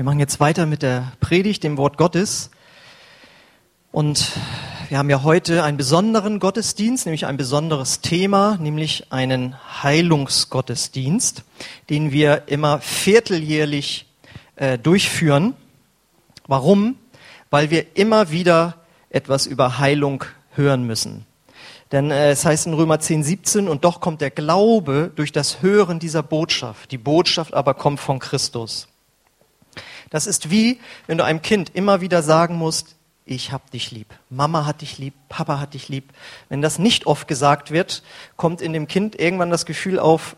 Wir machen jetzt weiter mit der Predigt, dem Wort Gottes. Und wir haben ja heute einen besonderen Gottesdienst, nämlich ein besonderes Thema, nämlich einen Heilungsgottesdienst, den wir immer vierteljährlich äh, durchführen. Warum? Weil wir immer wieder etwas über Heilung hören müssen. Denn äh, es heißt in Römer 10, 17, und doch kommt der Glaube durch das Hören dieser Botschaft. Die Botschaft aber kommt von Christus. Das ist wie, wenn du einem Kind immer wieder sagen musst, ich hab dich lieb. Mama hat dich lieb, Papa hat dich lieb. Wenn das nicht oft gesagt wird, kommt in dem Kind irgendwann das Gefühl auf,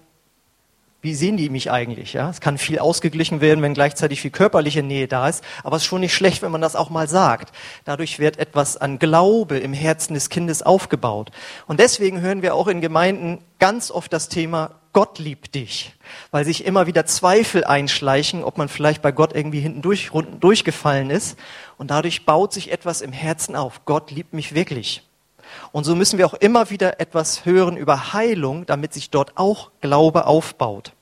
wie sehen die mich eigentlich? Ja, es kann viel ausgeglichen werden, wenn gleichzeitig viel körperliche Nähe da ist. Aber es ist schon nicht schlecht, wenn man das auch mal sagt. Dadurch wird etwas an Glaube im Herzen des Kindes aufgebaut. Und deswegen hören wir auch in Gemeinden ganz oft das Thema Gott liebt dich, weil sich immer wieder Zweifel einschleichen, ob man vielleicht bei Gott irgendwie hinten durch, durchgefallen ist. Und dadurch baut sich etwas im Herzen auf. Gott liebt mich wirklich. Und so müssen wir auch immer wieder etwas hören über Heilung, damit sich dort auch Glaube aufbaut.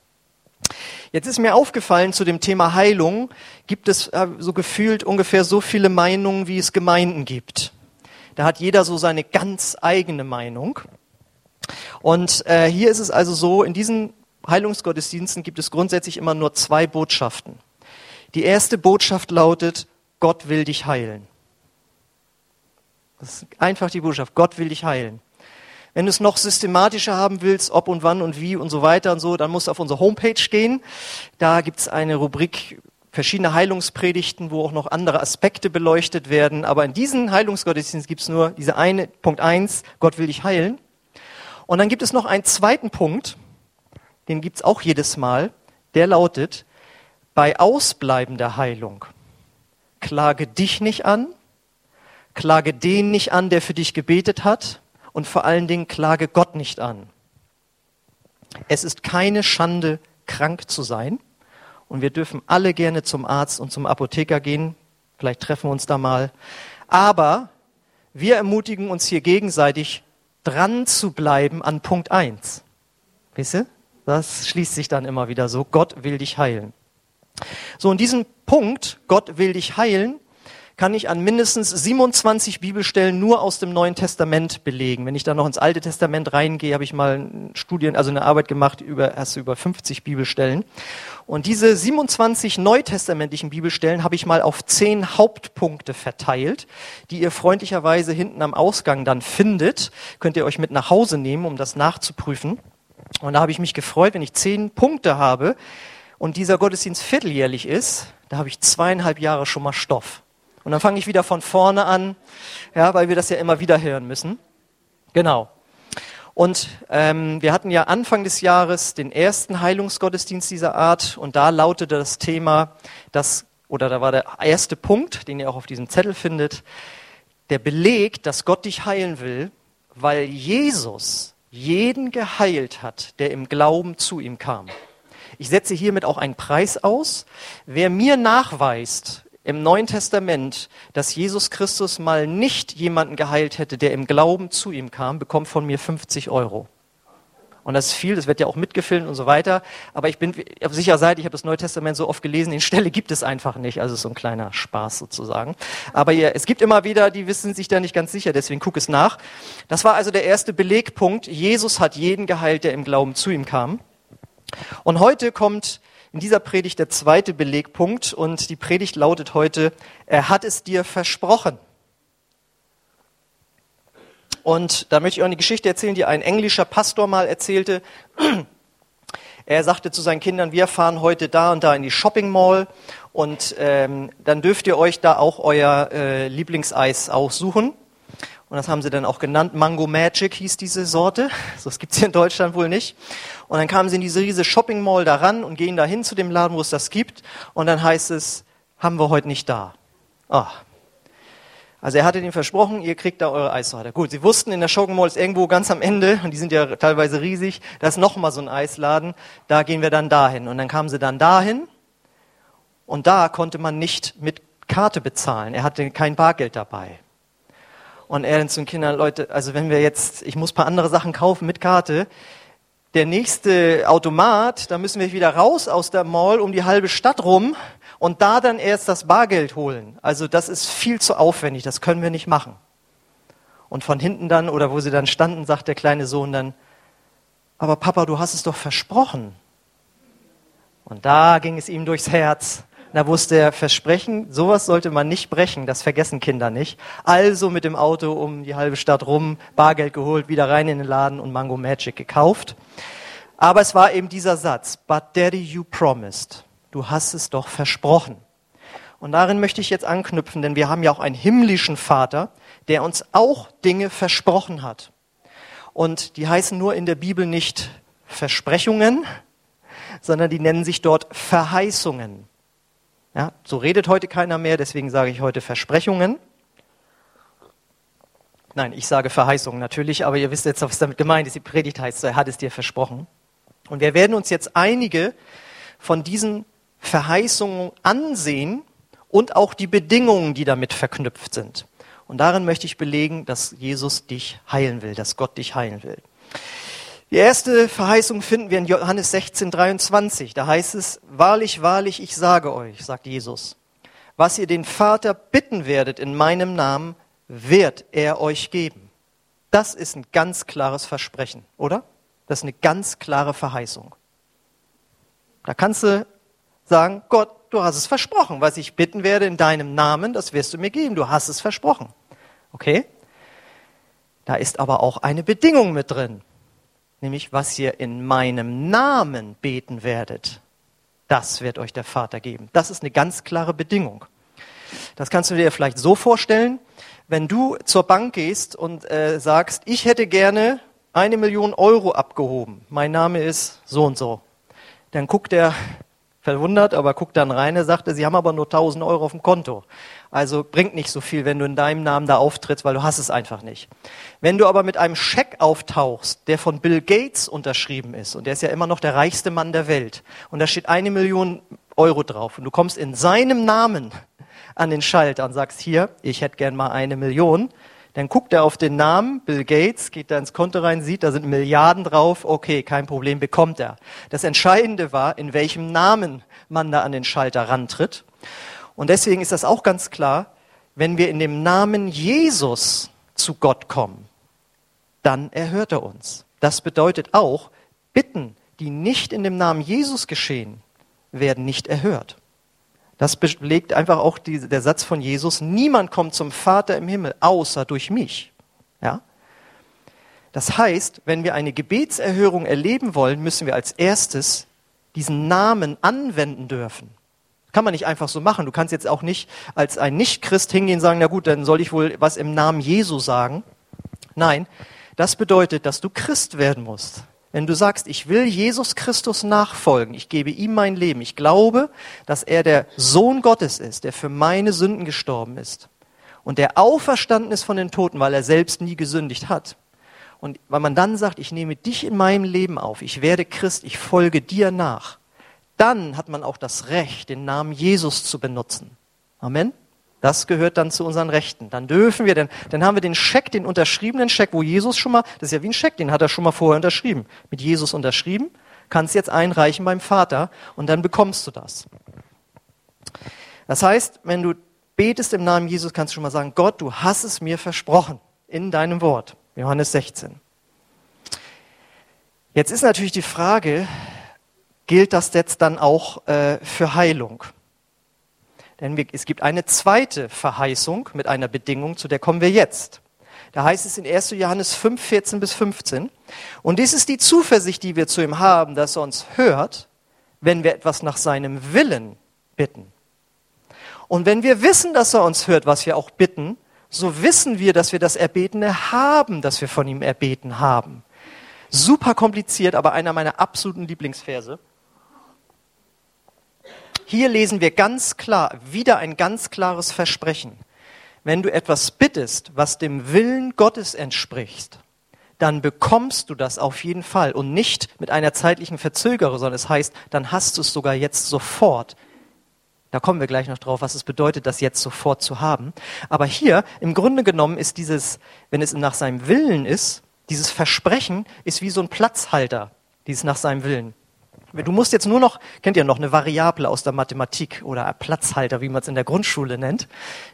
Jetzt ist mir aufgefallen, zu dem Thema Heilung gibt es äh, so gefühlt ungefähr so viele Meinungen, wie es Gemeinden gibt. Da hat jeder so seine ganz eigene Meinung. Und äh, hier ist es also so, in diesen Heilungsgottesdiensten gibt es grundsätzlich immer nur zwei Botschaften. Die erste Botschaft lautet, Gott will dich heilen. Das ist einfach die Botschaft. Gott will dich heilen. Wenn du es noch systematischer haben willst, ob und wann und wie und so weiter und so, dann musst du auf unsere Homepage gehen. Da gibt es eine Rubrik verschiedene Heilungspredigten, wo auch noch andere Aspekte beleuchtet werden. Aber in diesen Heilungsgottesdienst gibt es nur diese eine, Punkt eins, Gott will dich heilen. Und dann gibt es noch einen zweiten Punkt, den gibt es auch jedes Mal, der lautet, bei ausbleibender Heilung klage dich nicht an, Klage den nicht an, der für dich gebetet hat und vor allen Dingen klage Gott nicht an. Es ist keine Schande, krank zu sein und wir dürfen alle gerne zum Arzt und zum Apotheker gehen. Vielleicht treffen wir uns da mal. Aber wir ermutigen uns hier gegenseitig, dran zu bleiben an Punkt eins. Wisst ihr? Das schließt sich dann immer wieder so. Gott will dich heilen. So, und diesen Punkt, Gott will dich heilen, kann ich an mindestens 27 Bibelstellen nur aus dem Neuen Testament belegen. Wenn ich dann noch ins Alte Testament reingehe, habe ich mal Studien, also eine Arbeit gemacht über erst über 50 Bibelstellen. Und diese 27 neutestamentlichen Bibelstellen habe ich mal auf zehn Hauptpunkte verteilt, die ihr freundlicherweise hinten am Ausgang dann findet. Könnt ihr euch mit nach Hause nehmen, um das nachzuprüfen. Und da habe ich mich gefreut, wenn ich zehn Punkte habe und dieser Gottesdienst vierteljährlich ist, da habe ich zweieinhalb Jahre schon mal Stoff. Und dann fange ich wieder von vorne an, ja, weil wir das ja immer wieder hören müssen. Genau. Und ähm, wir hatten ja Anfang des Jahres den ersten Heilungsgottesdienst dieser Art und da lautete das Thema, das, oder da war der erste Punkt, den ihr auch auf diesem Zettel findet, der Beleg, dass Gott dich heilen will, weil Jesus jeden geheilt hat, der im Glauben zu ihm kam. Ich setze hiermit auch einen Preis aus. Wer mir nachweist, im Neuen Testament, dass Jesus Christus mal nicht jemanden geheilt hätte, der im Glauben zu ihm kam, bekommt von mir 50 Euro. Und das ist viel, das wird ja auch mitgefilmt und so weiter. Aber ich bin auf sicherer Seite, ich habe das Neue Testament so oft gelesen, den Stelle gibt es einfach nicht. Also so ein kleiner Spaß sozusagen. Aber ja, es gibt immer wieder, die wissen sich da nicht ganz sicher, deswegen guck es nach. Das war also der erste Belegpunkt. Jesus hat jeden geheilt, der im Glauben zu ihm kam. Und heute kommt in dieser Predigt der zweite Belegpunkt und die Predigt lautet heute, er hat es dir versprochen. Und da möchte ich auch eine Geschichte erzählen, die ein englischer Pastor mal erzählte. Er sagte zu seinen Kindern, wir fahren heute da und da in die Shopping Mall und ähm, dann dürft ihr euch da auch euer äh, Lieblingseis aussuchen. Und das haben sie dann auch genannt. Mango Magic hieß diese Sorte. So, das gibt's hier in Deutschland wohl nicht. Und dann kamen sie in diese riesige Shopping Mall da ran und gehen da hin zu dem Laden, wo es das gibt. Und dann heißt es, haben wir heute nicht da. Ah. Also er hatte ihnen versprochen, ihr kriegt da eure Eissorte. Gut, sie wussten, in der Shopping Mall ist irgendwo ganz am Ende, und die sind ja teilweise riesig, da ist noch mal so ein Eisladen. Da gehen wir dann dahin. Und dann kamen sie dann dahin. Und da konnte man nicht mit Karte bezahlen. Er hatte kein Bargeld dabei. Und er dann zu den Kindern, Leute, also wenn wir jetzt, ich muss paar andere Sachen kaufen mit Karte, der nächste Automat, da müssen wir wieder raus aus der Mall um die halbe Stadt rum und da dann erst das Bargeld holen. Also das ist viel zu aufwendig, das können wir nicht machen. Und von hinten dann, oder wo sie dann standen, sagt der kleine Sohn dann, aber Papa, du hast es doch versprochen. Und da ging es ihm durchs Herz. Da wusste er, Versprechen, sowas sollte man nicht brechen, das vergessen Kinder nicht. Also mit dem Auto um die halbe Stadt rum, Bargeld geholt, wieder rein in den Laden und Mango Magic gekauft. Aber es war eben dieser Satz, but daddy you promised. Du hast es doch versprochen. Und darin möchte ich jetzt anknüpfen, denn wir haben ja auch einen himmlischen Vater, der uns auch Dinge versprochen hat. Und die heißen nur in der Bibel nicht Versprechungen, sondern die nennen sich dort Verheißungen. Ja, so redet heute keiner mehr, deswegen sage ich heute Versprechungen. Nein, ich sage Verheißungen natürlich, aber ihr wisst jetzt, was damit gemeint ist. Die Predigt heißt, er hat es dir versprochen. Und wir werden uns jetzt einige von diesen Verheißungen ansehen und auch die Bedingungen, die damit verknüpft sind. Und darin möchte ich belegen, dass Jesus dich heilen will, dass Gott dich heilen will. Die erste Verheißung finden wir in Johannes 16, 23. Da heißt es, wahrlich, wahrlich, ich sage euch, sagt Jesus, was ihr den Vater bitten werdet in meinem Namen, wird er euch geben. Das ist ein ganz klares Versprechen, oder? Das ist eine ganz klare Verheißung. Da kannst du sagen, Gott, du hast es versprochen, was ich bitten werde in deinem Namen, das wirst du mir geben, du hast es versprochen. Okay? Da ist aber auch eine Bedingung mit drin. Nämlich, was ihr in meinem Namen beten werdet, das wird euch der Vater geben. Das ist eine ganz klare Bedingung. Das kannst du dir vielleicht so vorstellen, wenn du zur Bank gehst und äh, sagst, ich hätte gerne eine Million Euro abgehoben, mein Name ist so und so, dann guckt der verwundert, aber guckt dann rein, er sagte, sie haben aber nur 1000 Euro auf dem Konto. Also bringt nicht so viel, wenn du in deinem Namen da auftrittst, weil du hast es einfach nicht. Wenn du aber mit einem Scheck auftauchst, der von Bill Gates unterschrieben ist, und der ist ja immer noch der reichste Mann der Welt, und da steht eine Million Euro drauf, und du kommst in seinem Namen an den Schalter und sagst, hier, ich hätte gern mal eine Million, dann guckt er auf den Namen, Bill Gates, geht da ins Konto rein, sieht, da sind Milliarden drauf, okay, kein Problem, bekommt er. Das Entscheidende war, in welchem Namen man da an den Schalter rantritt. Und deswegen ist das auch ganz klar, wenn wir in dem Namen Jesus zu Gott kommen, dann erhört er uns. Das bedeutet auch, Bitten, die nicht in dem Namen Jesus geschehen, werden nicht erhört. Das belegt einfach auch die, der Satz von Jesus, niemand kommt zum Vater im Himmel, außer durch mich. Ja? Das heißt, wenn wir eine Gebetserhörung erleben wollen, müssen wir als erstes diesen Namen anwenden dürfen. Kann man nicht einfach so machen. Du kannst jetzt auch nicht als ein Nichtchrist hingehen und sagen, na gut, dann soll ich wohl was im Namen Jesu sagen. Nein, das bedeutet, dass du Christ werden musst. Wenn du sagst, ich will Jesus Christus nachfolgen, ich gebe ihm mein Leben, ich glaube, dass er der Sohn Gottes ist, der für meine Sünden gestorben ist und der auferstanden ist von den Toten, weil er selbst nie gesündigt hat. Und weil man dann sagt, ich nehme dich in meinem Leben auf, ich werde Christ, ich folge dir nach, dann hat man auch das Recht, den Namen Jesus zu benutzen. Amen. Das gehört dann zu unseren Rechten. Dann dürfen wir, denn, dann haben wir den Scheck, den unterschriebenen Scheck, wo Jesus schon mal, das ist ja wie ein Scheck, den hat er schon mal vorher unterschrieben. Mit Jesus unterschrieben, kannst jetzt einreichen beim Vater und dann bekommst du das. Das heißt, wenn du betest im Namen Jesus, kannst du schon mal sagen, Gott, du hast es mir versprochen in deinem Wort. Johannes 16. Jetzt ist natürlich die Frage, gilt das jetzt dann auch äh, für Heilung? Denn es gibt eine zweite Verheißung mit einer Bedingung, zu der kommen wir jetzt. Da heißt es in 1. Johannes 5, 14 bis 15. Und dies ist die Zuversicht, die wir zu ihm haben, dass er uns hört, wenn wir etwas nach seinem Willen bitten. Und wenn wir wissen, dass er uns hört, was wir auch bitten, so wissen wir, dass wir das Erbetene haben, das wir von ihm erbeten haben. Super kompliziert, aber einer meiner absoluten Lieblingsverse. Hier lesen wir ganz klar, wieder ein ganz klares Versprechen. Wenn du etwas bittest, was dem Willen Gottes entspricht, dann bekommst du das auf jeden Fall und nicht mit einer zeitlichen Verzögerung, sondern es heißt, dann hast du es sogar jetzt sofort. Da kommen wir gleich noch drauf, was es bedeutet, das jetzt sofort zu haben. Aber hier, im Grunde genommen, ist dieses, wenn es nach seinem Willen ist, dieses Versprechen ist wie so ein Platzhalter, dieses nach seinem Willen. Du musst jetzt nur noch, kennt ihr noch, eine Variable aus der Mathematik oder Platzhalter, wie man es in der Grundschule nennt.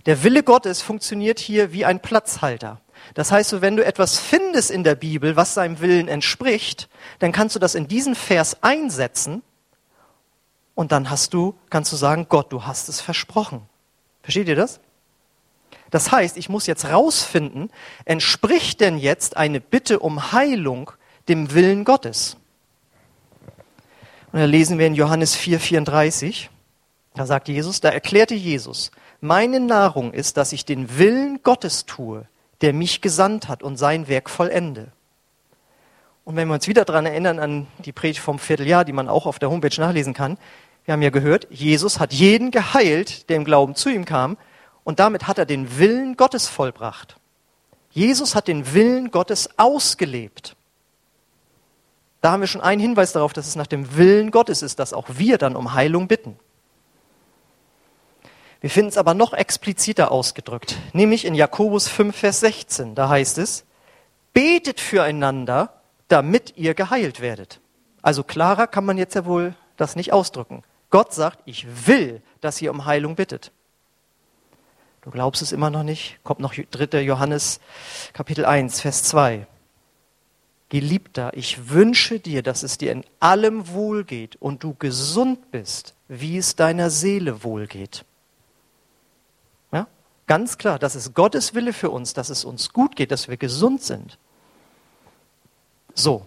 Der Wille Gottes funktioniert hier wie ein Platzhalter. Das heißt, wenn du etwas findest in der Bibel, was seinem Willen entspricht, dann kannst du das in diesen Vers einsetzen und dann hast du, kannst du sagen, Gott, du hast es versprochen. Versteht ihr das? Das heißt, ich muss jetzt rausfinden, entspricht denn jetzt eine Bitte um Heilung dem Willen Gottes? Und da lesen wir in Johannes 4,34, da sagt Jesus, da erklärte Jesus, meine Nahrung ist, dass ich den Willen Gottes tue, der mich gesandt hat und sein Werk vollende. Und wenn wir uns wieder daran erinnern an die Predigt vom Vierteljahr, die man auch auf der Homepage nachlesen kann, wir haben ja gehört, Jesus hat jeden geheilt, der im Glauben zu ihm kam, und damit hat er den Willen Gottes vollbracht. Jesus hat den Willen Gottes ausgelebt. Da haben wir schon einen Hinweis darauf, dass es nach dem Willen Gottes ist, dass auch wir dann um Heilung bitten. Wir finden es aber noch expliziter ausgedrückt, nämlich in Jakobus 5, Vers 16. Da heißt es, betet füreinander, damit ihr geheilt werdet. Also klarer kann man jetzt ja wohl das nicht ausdrücken. Gott sagt, ich will, dass ihr um Heilung bittet. Du glaubst es immer noch nicht? Kommt noch 3. Johannes Kapitel 1, Vers 2. Geliebter, ich wünsche dir, dass es dir in allem wohlgeht und du gesund bist, wie es deiner Seele wohlgeht. Ja? Ganz klar, das ist Gottes Wille für uns, dass es uns gut geht, dass wir gesund sind. So.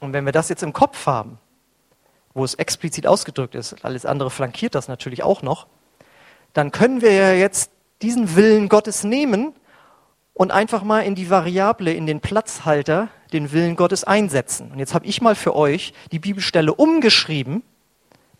Und wenn wir das jetzt im Kopf haben, wo es explizit ausgedrückt ist, alles andere flankiert das natürlich auch noch, dann können wir ja jetzt diesen Willen Gottes nehmen und einfach mal in die Variable, in den Platzhalter, den Willen Gottes einsetzen. Und jetzt habe ich mal für euch die Bibelstelle umgeschrieben.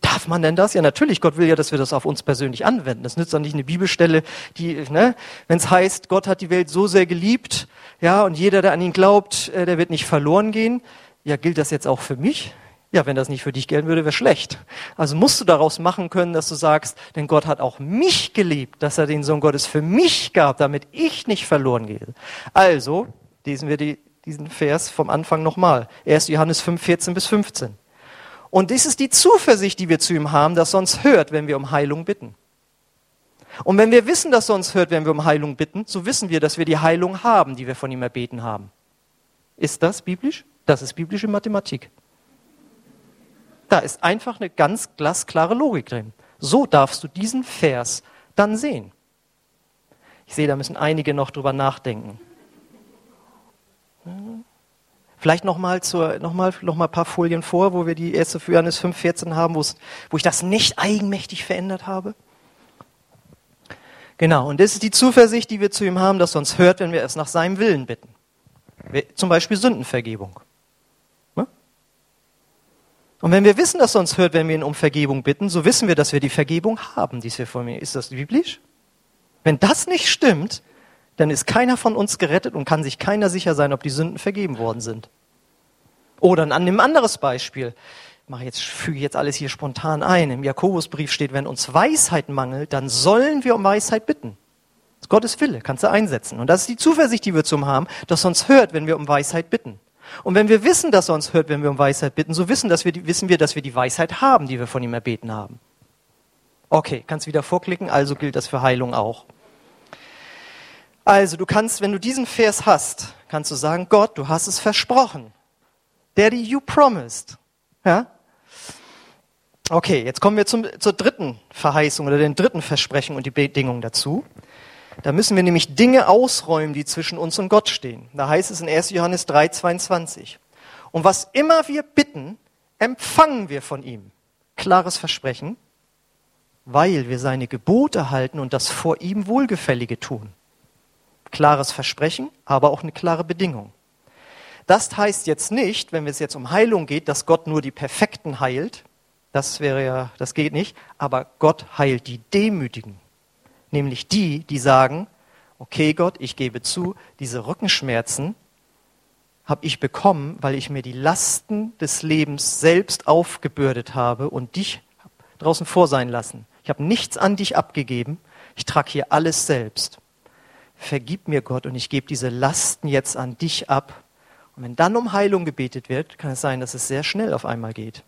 Darf man denn das? Ja, natürlich. Gott will ja, dass wir das auf uns persönlich anwenden. Das nützt doch nicht eine Bibelstelle, die, ne, wenn es heißt, Gott hat die Welt so sehr geliebt, ja, und jeder, der an ihn glaubt, äh, der wird nicht verloren gehen. Ja, gilt das jetzt auch für mich? Ja, wenn das nicht für dich gelten würde, wäre schlecht. Also musst du daraus machen können, dass du sagst, denn Gott hat auch mich geliebt, dass er den Sohn Gottes für mich gab, damit ich nicht verloren gehe. Also lesen wir die, diesen Vers vom Anfang nochmal. 1. Johannes 5, 14 bis 15. Und dies ist die Zuversicht, die wir zu ihm haben, dass er uns hört, wenn wir um Heilung bitten. Und wenn wir wissen, dass er uns hört, wenn wir um Heilung bitten, so wissen wir, dass wir die Heilung haben, die wir von ihm erbeten haben. Ist das biblisch? Das ist biblische Mathematik. Da ist einfach eine ganz glasklare Logik drin. So darfst du diesen Vers dann sehen. Ich sehe, da müssen einige noch drüber nachdenken. Vielleicht noch mal, zur, noch mal, noch mal ein paar Folien vor, wo wir die erste für Johannes 5,14 haben, wo ich das nicht eigenmächtig verändert habe. Genau, und das ist die Zuversicht, die wir zu ihm haben, dass er uns hört, wenn wir es nach seinem Willen bitten. Zum Beispiel Sündenvergebung. Und wenn wir wissen, dass er uns hört, wenn wir ihn um Vergebung bitten, so wissen wir, dass wir die Vergebung haben, die wir von mir. Ist das biblisch? Wenn das nicht stimmt, dann ist keiner von uns gerettet und kann sich keiner sicher sein, ob die Sünden vergeben worden sind. Oder an einem anderes Beispiel. Ich jetzt, füge jetzt alles hier spontan ein. Im Jakobusbrief steht, wenn uns Weisheit mangelt, dann sollen wir um Weisheit bitten. Das ist Gottes Wille, kannst du einsetzen. Und das ist die Zuversicht, die wir zum haben, dass er uns hört, wenn wir um Weisheit bitten. Und wenn wir wissen, dass er uns hört, wenn wir um Weisheit bitten, so wissen, dass wir die, wissen wir, dass wir die Weisheit haben, die wir von ihm erbeten haben. Okay, kannst wieder vorklicken, also gilt das für Heilung auch. Also, du kannst, wenn du diesen Vers hast, kannst du sagen, Gott, du hast es versprochen. Daddy, you promised. Ja? Okay, jetzt kommen wir zum, zur dritten Verheißung oder den dritten Versprechen und die Bedingung dazu. Da müssen wir nämlich Dinge ausräumen, die zwischen uns und Gott stehen. Da heißt es in 1. Johannes 3, 22. Und was immer wir bitten, empfangen wir von ihm. Klares Versprechen, weil wir seine Gebote halten und das vor ihm Wohlgefällige tun. Klares Versprechen, aber auch eine klare Bedingung. Das heißt jetzt nicht, wenn es jetzt um Heilung geht, dass Gott nur die Perfekten heilt. Das wäre ja, das geht nicht. Aber Gott heilt die Demütigen nämlich die, die sagen, okay Gott, ich gebe zu, diese Rückenschmerzen habe ich bekommen, weil ich mir die Lasten des Lebens selbst aufgebürdet habe und dich draußen vor sein lassen. Ich habe nichts an dich abgegeben, ich trage hier alles selbst. Vergib mir Gott und ich gebe diese Lasten jetzt an dich ab. Und wenn dann um Heilung gebetet wird, kann es sein, dass es sehr schnell auf einmal geht.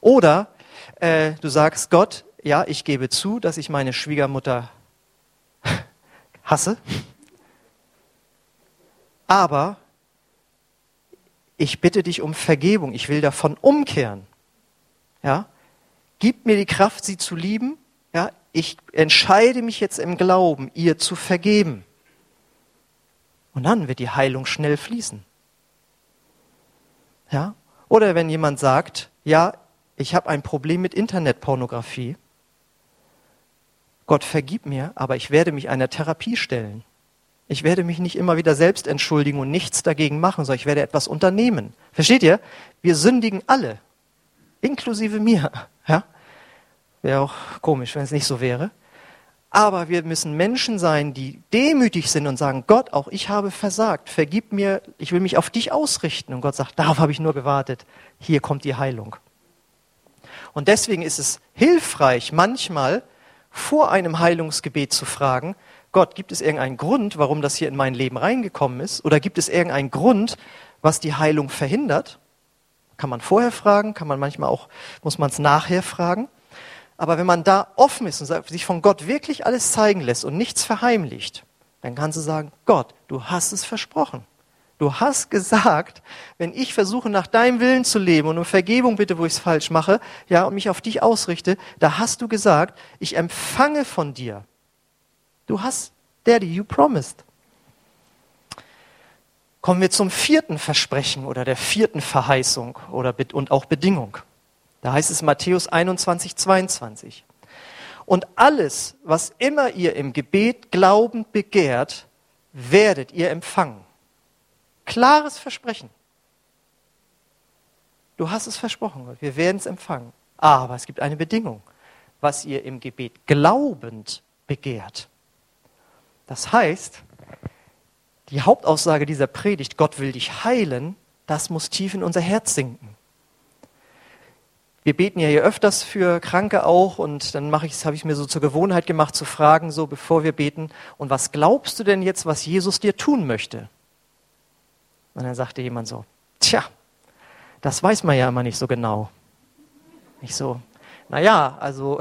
Oder äh, du sagst, Gott, ja, ich gebe zu, dass ich meine Schwiegermutter hasse, aber ich bitte dich um Vergebung, ich will davon umkehren. Ja? Gib mir die Kraft, sie zu lieben. Ja? Ich entscheide mich jetzt im Glauben, ihr zu vergeben. Und dann wird die Heilung schnell fließen. Ja? Oder wenn jemand sagt, ja, ich habe ein Problem mit Internetpornografie. Gott vergib mir, aber ich werde mich einer Therapie stellen. Ich werde mich nicht immer wieder selbst entschuldigen und nichts dagegen machen, sondern ich werde etwas unternehmen. Versteht ihr? Wir sündigen alle, inklusive mir. Ja? Wäre auch komisch, wenn es nicht so wäre. Aber wir müssen Menschen sein, die demütig sind und sagen, Gott, auch ich habe versagt, vergib mir, ich will mich auf dich ausrichten. Und Gott sagt, darauf habe ich nur gewartet. Hier kommt die Heilung. Und deswegen ist es hilfreich, manchmal vor einem Heilungsgebet zu fragen, Gott, gibt es irgendeinen Grund, warum das hier in mein Leben reingekommen ist? Oder gibt es irgendeinen Grund, was die Heilung verhindert? Kann man vorher fragen, kann man manchmal auch, muss man es nachher fragen. Aber wenn man da offen ist und sich von Gott wirklich alles zeigen lässt und nichts verheimlicht, dann kannst du sagen, Gott, du hast es versprochen. Du hast gesagt, wenn ich versuche, nach deinem Willen zu leben und um Vergebung bitte, wo ich es falsch mache, ja, und mich auf dich ausrichte, da hast du gesagt, ich empfange von dir Du hast Daddy, you promised. Kommen wir zum vierten Versprechen oder der vierten Verheißung oder, und auch Bedingung. Da heißt es Matthäus 21, 22. Und alles, was immer ihr im Gebet glaubend begehrt, werdet ihr empfangen. Klares Versprechen. Du hast es versprochen, wir werden es empfangen. Aber es gibt eine Bedingung, was ihr im Gebet glaubend begehrt. Das heißt, die Hauptaussage dieser Predigt, Gott will dich heilen, das muss tief in unser Herz sinken. Wir beten ja hier öfters für Kranke auch und dann mache ich, habe ich mir so zur Gewohnheit gemacht zu fragen, so bevor wir beten, und was glaubst du denn jetzt, was Jesus dir tun möchte? Und dann sagte jemand so, tja, das weiß man ja immer nicht so genau. Ich so, naja, also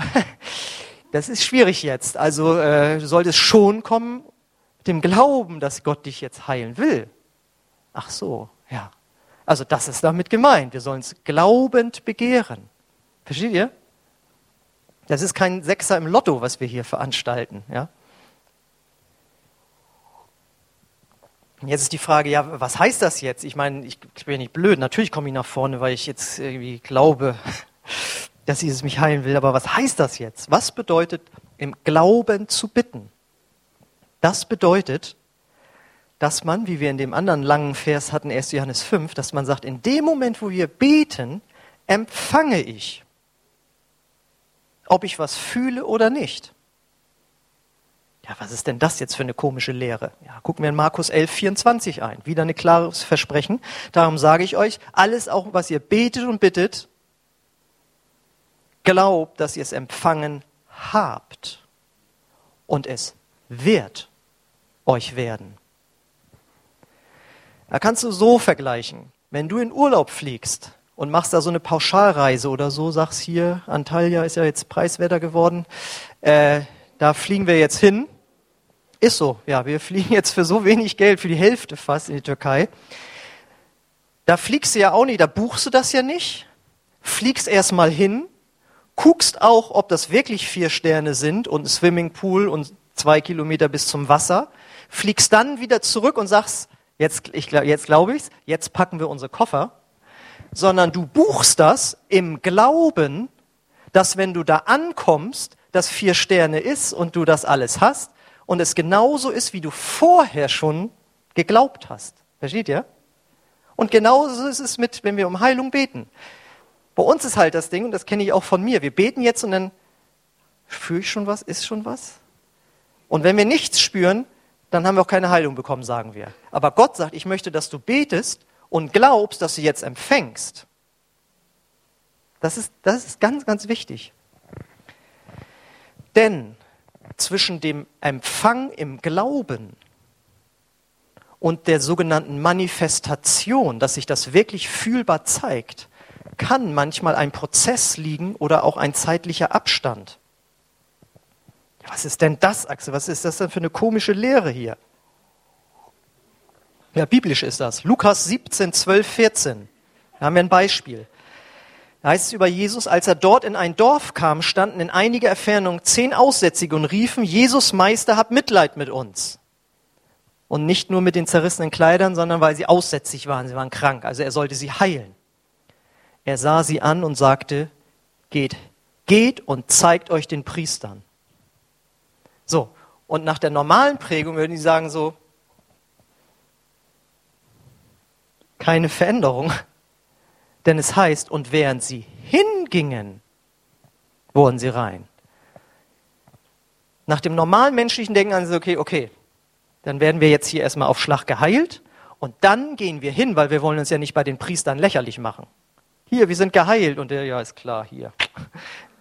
das ist schwierig jetzt. Also äh, du solltest schon kommen mit dem Glauben, dass Gott dich jetzt heilen will. Ach so, ja. Also das ist damit gemeint. Wir sollen es glaubend begehren. Versteht ihr? Das ist kein Sechser im Lotto, was wir hier veranstalten. Ja? Jetzt ist die Frage, ja, was heißt das jetzt? Ich meine, ich, ich bin ja nicht blöd. Natürlich komme ich nach vorne, weil ich jetzt irgendwie glaube, dass Jesus mich heilen will. Aber was heißt das jetzt? Was bedeutet im Glauben zu bitten? Das bedeutet, dass man, wie wir in dem anderen langen Vers hatten, 1. Johannes 5, dass man sagt, in dem Moment, wo wir beten, empfange ich, ob ich was fühle oder nicht. Ja, was ist denn das jetzt für eine komische Lehre? Ja, gucken wir in Markus 11, 24 ein. Wieder ein klares Versprechen. Darum sage ich euch, alles auch, was ihr betet und bittet, Glaubt, dass ihr es empfangen habt und es wird euch werden. Da kannst du so vergleichen. Wenn du in Urlaub fliegst und machst da so eine Pauschalreise oder so, sagst hier, Antalya ist ja jetzt preiswerter geworden, äh, da fliegen wir jetzt hin. Ist so, ja, wir fliegen jetzt für so wenig Geld, für die Hälfte fast in die Türkei. Da fliegst du ja auch nicht, da buchst du das ja nicht. Fliegst erstmal hin, guckst auch, ob das wirklich vier Sterne sind und ein Swimmingpool und zwei Kilometer bis zum Wasser, fliegst dann wieder zurück und sagst, jetzt, ich, jetzt glaube ich's, jetzt packen wir unsere Koffer, sondern du buchst das im Glauben, dass wenn du da ankommst, das vier Sterne ist und du das alles hast und es genauso ist, wie du vorher schon geglaubt hast. Versteht ihr? Und genauso ist es mit, wenn wir um Heilung beten. Bei uns ist halt das Ding, und das kenne ich auch von mir, wir beten jetzt und dann fühle ich schon was, ist schon was. Und wenn wir nichts spüren, dann haben wir auch keine Heilung bekommen, sagen wir. Aber Gott sagt, ich möchte, dass du betest und glaubst, dass du jetzt empfängst. Das ist, das ist ganz, ganz wichtig. Denn zwischen dem Empfang im Glauben und der sogenannten Manifestation, dass sich das wirklich fühlbar zeigt, kann manchmal ein Prozess liegen oder auch ein zeitlicher Abstand. Was ist denn das, Axel? Was ist das denn für eine komische Lehre hier? Ja, biblisch ist das. Lukas 17, 12, 14. Da haben wir ein Beispiel. Da heißt es über Jesus, als er dort in ein Dorf kam, standen in einiger Entfernung zehn Aussätzige und riefen, Jesus Meister, hab Mitleid mit uns. Und nicht nur mit den zerrissenen Kleidern, sondern weil sie aussätzig waren, sie waren krank. Also er sollte sie heilen. Er sah sie an und sagte, geht, geht und zeigt euch den Priestern. So, und nach der normalen Prägung würden die sagen so, keine Veränderung. Denn es heißt, und während sie hingingen, wurden sie rein. Nach dem normalen menschlichen Denken an sie, okay, okay, dann werden wir jetzt hier erstmal auf Schlag geheilt und dann gehen wir hin, weil wir wollen uns ja nicht bei den Priestern lächerlich machen. Hier, wir sind geheilt und der, ja, ist klar, hier.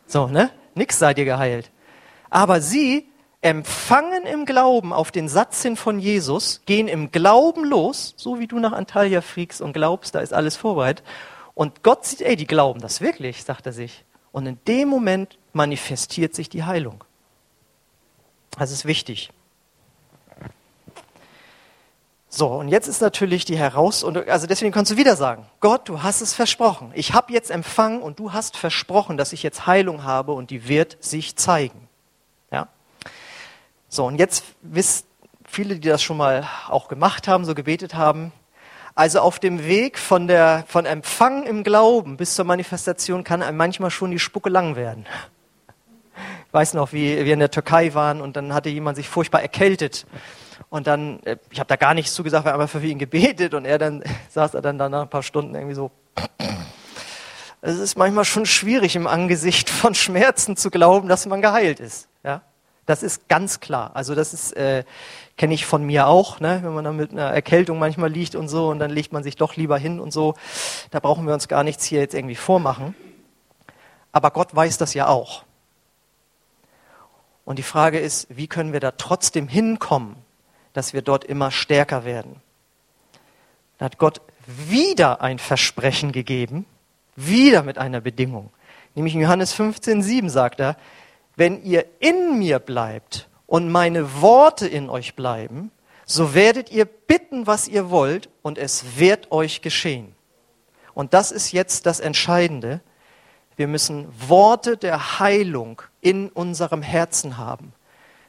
So, ne? Nix seid ihr geheilt. Aber sie empfangen im Glauben auf den Satz hin von Jesus, gehen im Glauben los, so wie du nach Antalya fliegst und glaubst, da ist alles vorbereitet und Gott sieht, ey, die glauben das wirklich, sagt er sich. Und in dem Moment manifestiert sich die Heilung. Das ist wichtig. So, und jetzt ist natürlich die Herausforderung, also deswegen kannst du wieder sagen, Gott, du hast es versprochen. Ich habe jetzt empfangen und du hast versprochen, dass ich jetzt Heilung habe und die wird sich zeigen. So, und jetzt wisst viele, die das schon mal auch gemacht haben, so gebetet haben, also auf dem Weg von, der, von Empfang im Glauben bis zur Manifestation kann einem manchmal schon die Spucke lang werden. Ich weiß noch, wie wir in der Türkei waren und dann hatte jemand sich furchtbar erkältet. Und dann, äh, ich habe da gar nichts zugesagt, wir haben einfach für ihn gebetet und er dann saß er dann danach ein paar Stunden irgendwie so. Es ist manchmal schon schwierig im Angesicht von Schmerzen zu glauben, dass man geheilt ist. Ja? Das ist ganz klar. Also das ist, äh, kenne ich von mir auch, ne? wenn man dann mit einer Erkältung manchmal liegt und so und dann legt man sich doch lieber hin und so. Da brauchen wir uns gar nichts hier jetzt irgendwie vormachen. Aber Gott weiß das ja auch. Und die Frage ist, wie können wir da trotzdem hinkommen, dass wir dort immer stärker werden? Da hat Gott wieder ein Versprechen gegeben, wieder mit einer Bedingung. Nämlich in Johannes 15, 7 sagt er, wenn ihr in mir bleibt und meine Worte in euch bleiben, so werdet ihr bitten, was ihr wollt, und es wird euch geschehen. Und das ist jetzt das Entscheidende. Wir müssen Worte der Heilung in unserem Herzen haben.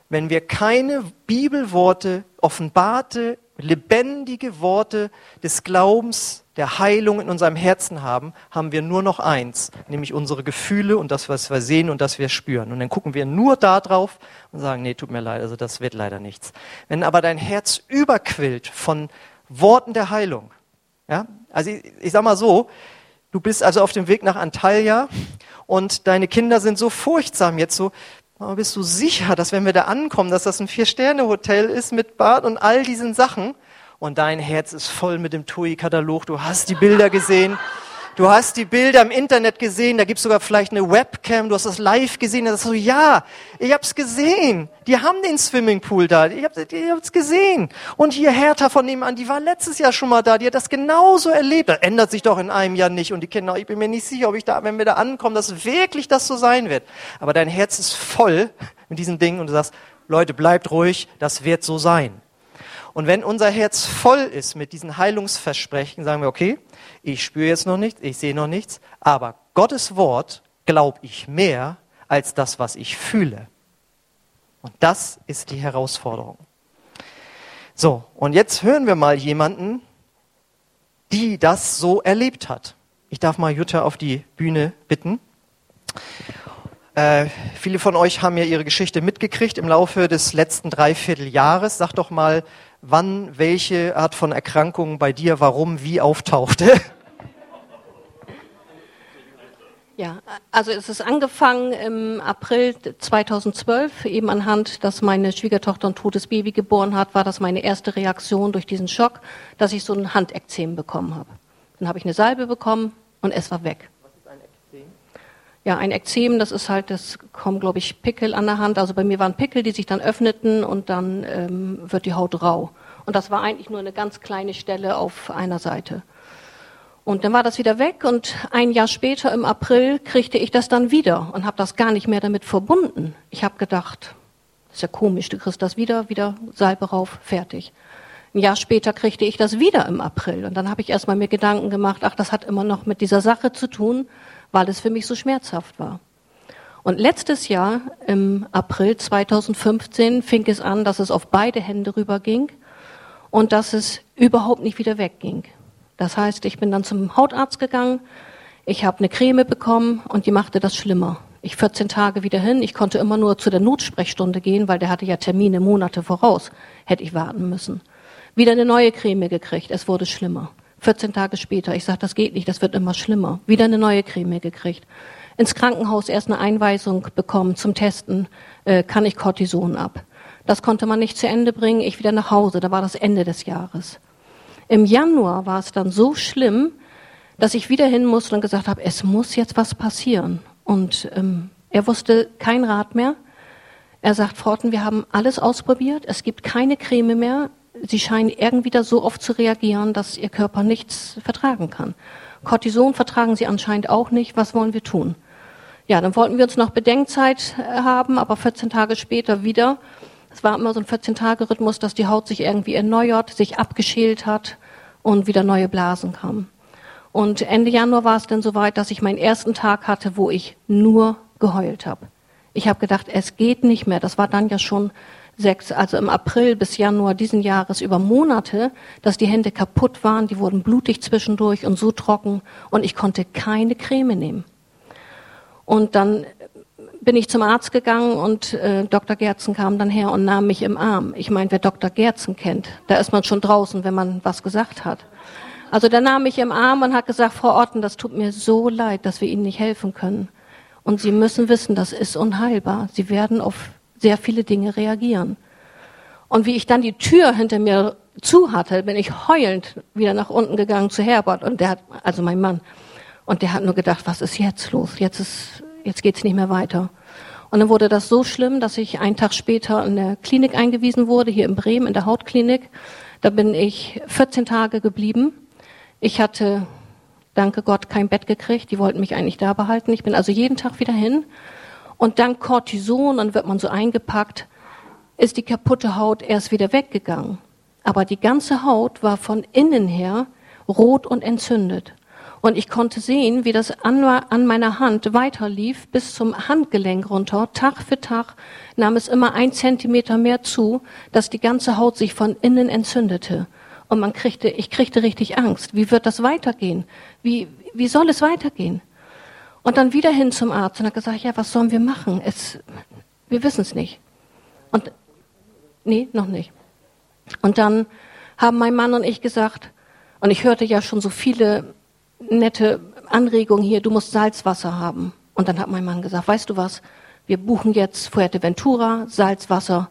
Wenn wir keine Bibelworte, offenbarte, lebendige Worte des Glaubens der Heilung in unserem Herzen haben, haben wir nur noch eins, nämlich unsere Gefühle und das, was wir sehen und das wir spüren. Und dann gucken wir nur da drauf und sagen, nee, tut mir leid, also das wird leider nichts. Wenn aber dein Herz überquillt von Worten der Heilung, ja, also ich, ich sag mal so, du bist also auf dem Weg nach Antalya und deine Kinder sind so furchtsam jetzt so, aber bist du sicher, dass wenn wir da ankommen, dass das ein Vier-Sterne-Hotel ist mit Bad und all diesen Sachen? Und dein Herz ist voll mit dem TUI-Katalog. Du hast die Bilder gesehen. Du hast die Bilder im Internet gesehen, da gibt es sogar vielleicht eine Webcam, du hast das live gesehen. Da sagst du, ja, ich hab's gesehen. Die haben den Swimmingpool da, ich, hab, ich hab's gesehen. Und hier Hertha von nebenan, die war letztes Jahr schon mal da, die hat das genauso erlebt. Das ändert sich doch in einem Jahr nicht. Und die Kinder, ich bin mir nicht sicher, ob ich da, wenn wir da ankommen, dass wirklich das so sein wird. Aber dein Herz ist voll mit diesen Dingen und du sagst, Leute, bleibt ruhig, das wird so sein. Und wenn unser Herz voll ist mit diesen Heilungsversprechen, sagen wir, okay, ich spüre jetzt noch nichts, ich sehe noch nichts, aber Gottes Wort glaube ich mehr als das, was ich fühle. Und das ist die Herausforderung. So, und jetzt hören wir mal jemanden, die das so erlebt hat. Ich darf mal Jutta auf die Bühne bitten. Äh, viele von euch haben ja ihre Geschichte mitgekriegt im Laufe des letzten Dreivierteljahres. Sag doch mal, wann welche Art von Erkrankung bei dir, warum, wie auftauchte? Ja, also es ist angefangen im April 2012, eben anhand, dass meine Schwiegertochter ein totes Baby geboren hat, war das meine erste Reaktion durch diesen Schock, dass ich so ein Handekzem bekommen habe. Dann habe ich eine Salbe bekommen und es war weg. Was ist ein Ekzem? Ja, ein Ekzem, das ist halt, das kommen, glaube ich, Pickel an der Hand. Also bei mir waren Pickel, die sich dann öffneten und dann ähm, wird die Haut rau. Und das war eigentlich nur eine ganz kleine Stelle auf einer Seite. Und dann war das wieder weg und ein Jahr später im April kriegte ich das dann wieder und habe das gar nicht mehr damit verbunden. Ich habe gedacht, ist ja komisch, du kriegst das wieder, wieder Salbe rauf, fertig. Ein Jahr später kriegte ich das wieder im April und dann habe ich erstmal mir Gedanken gemacht, ach, das hat immer noch mit dieser Sache zu tun, weil es für mich so schmerzhaft war. Und letztes Jahr, im April 2015, fing es an, dass es auf beide Hände rüberging und dass es überhaupt nicht wieder wegging. Das heißt, ich bin dann zum Hautarzt gegangen, ich habe eine Creme bekommen und die machte das schlimmer. Ich 14 Tage wieder hin, ich konnte immer nur zu der Notsprechstunde gehen, weil der hatte ja Termine Monate voraus, hätte ich warten müssen. Wieder eine neue Creme gekriegt, es wurde schlimmer. 14 Tage später, ich sage, das geht nicht, das wird immer schlimmer. Wieder eine neue Creme gekriegt. Ins Krankenhaus erst eine Einweisung bekommen zum Testen, äh, kann ich Cortison ab. Das konnte man nicht zu Ende bringen, ich wieder nach Hause, da war das Ende des Jahres. Im Januar war es dann so schlimm, dass ich wieder hin musste und gesagt habe, es muss jetzt was passieren. Und ähm, er wusste kein Rat mehr. Er sagt, Frau Otten, wir haben alles ausprobiert, es gibt keine Creme mehr. Sie scheinen irgendwie da so oft zu reagieren, dass Ihr Körper nichts vertragen kann. Cortison vertragen Sie anscheinend auch nicht. Was wollen wir tun? Ja, dann wollten wir uns noch Bedenkzeit äh, haben, aber 14 Tage später wieder es war immer so ein 14-Tage-Rhythmus, dass die Haut sich irgendwie erneuert, sich abgeschält hat und wieder neue Blasen kamen. Und Ende Januar war es dann soweit, dass ich meinen ersten Tag hatte, wo ich nur geheult habe. Ich habe gedacht, es geht nicht mehr. Das war dann ja schon sechs, also im April bis Januar diesen Jahres über Monate, dass die Hände kaputt waren, die wurden blutig zwischendurch und so trocken und ich konnte keine Creme nehmen. Und dann bin ich zum Arzt gegangen und äh, Dr. Gerzen kam dann her und nahm mich im Arm. Ich meine, wer Dr. Gerzen kennt, da ist man schon draußen, wenn man was gesagt hat. Also der nahm mich im Arm und hat gesagt, Frau Orten, das tut mir so leid, dass wir Ihnen nicht helfen können. Und Sie müssen wissen, das ist unheilbar. Sie werden auf sehr viele Dinge reagieren. Und wie ich dann die Tür hinter mir zu hatte, bin ich heulend wieder nach unten gegangen zu Herbert und der hat, also mein Mann, und der hat nur gedacht, was ist jetzt los? Jetzt ist jetzt geht's nicht mehr weiter. Und dann wurde das so schlimm, dass ich einen Tag später in der Klinik eingewiesen wurde, hier in Bremen, in der Hautklinik. Da bin ich 14 Tage geblieben. Ich hatte, danke Gott, kein Bett gekriegt. Die wollten mich eigentlich da behalten. Ich bin also jeden Tag wieder hin. Und dank Cortison, dann wird man so eingepackt, ist die kaputte Haut erst wieder weggegangen. Aber die ganze Haut war von innen her rot und entzündet. Und ich konnte sehen, wie das an, an meiner Hand weiterlief bis zum Handgelenk runter. Tag für Tag nahm es immer ein Zentimeter mehr zu, dass die ganze Haut sich von innen entzündete. Und man kriegte, ich kriegte richtig Angst. Wie wird das weitergehen? Wie, wie soll es weitergehen? Und dann wieder hin zum Arzt und hat gesagt, ja, was sollen wir machen? Es, wir wissen es nicht. Und, nee, noch nicht. Und dann haben mein Mann und ich gesagt, und ich hörte ja schon so viele nette Anregung hier, du musst Salzwasser haben. Und dann hat mein Mann gesagt, weißt du was, wir buchen jetzt Fuerteventura, Salzwasser.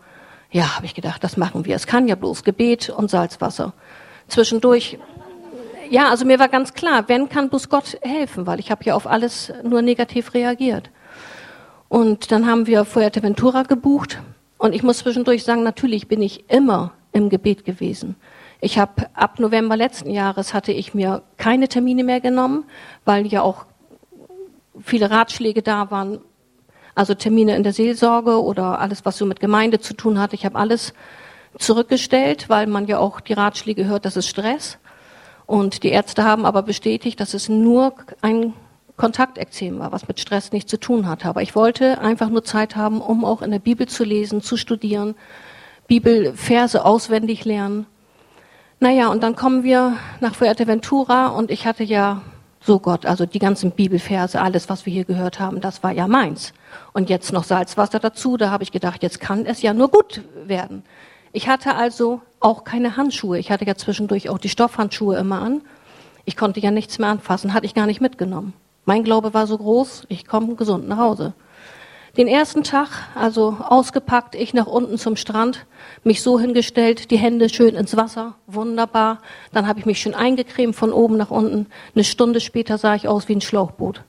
Ja, habe ich gedacht, das machen wir. Es kann ja bloß Gebet und Salzwasser. Zwischendurch, ja, also mir war ganz klar, wenn kann bloß Gott helfen, weil ich habe ja auf alles nur negativ reagiert. Und dann haben wir Fuerteventura gebucht. Und ich muss zwischendurch sagen, natürlich bin ich immer im Gebet gewesen. Ich habe ab November letzten Jahres hatte ich mir keine Termine mehr genommen, weil ja auch viele Ratschläge da waren, also Termine in der Seelsorge oder alles, was so mit Gemeinde zu tun hat. Ich habe alles zurückgestellt, weil man ja auch die Ratschläge hört, das ist Stress. Und die Ärzte haben aber bestätigt, dass es nur ein Kontaktekzem war, was mit Stress nichts zu tun hatte. Aber ich wollte einfach nur Zeit haben, um auch in der Bibel zu lesen, zu studieren, Bibelverse auswendig lernen. Naja, und dann kommen wir nach Fuerteventura und ich hatte ja so Gott, also die ganzen Bibelverse, alles, was wir hier gehört haben, das war ja meins. Und jetzt noch Salzwasser dazu, da habe ich gedacht, jetzt kann es ja nur gut werden. Ich hatte also auch keine Handschuhe. Ich hatte ja zwischendurch auch die Stoffhandschuhe immer an. Ich konnte ja nichts mehr anfassen, hatte ich gar nicht mitgenommen. Mein Glaube war so groß, ich komme gesund nach Hause. Den ersten Tag, also ausgepackt, ich nach unten zum Strand, mich so hingestellt, die Hände schön ins Wasser, wunderbar. Dann habe ich mich schön eingecremt von oben nach unten. Eine Stunde später sah ich aus wie ein Schlauchboot.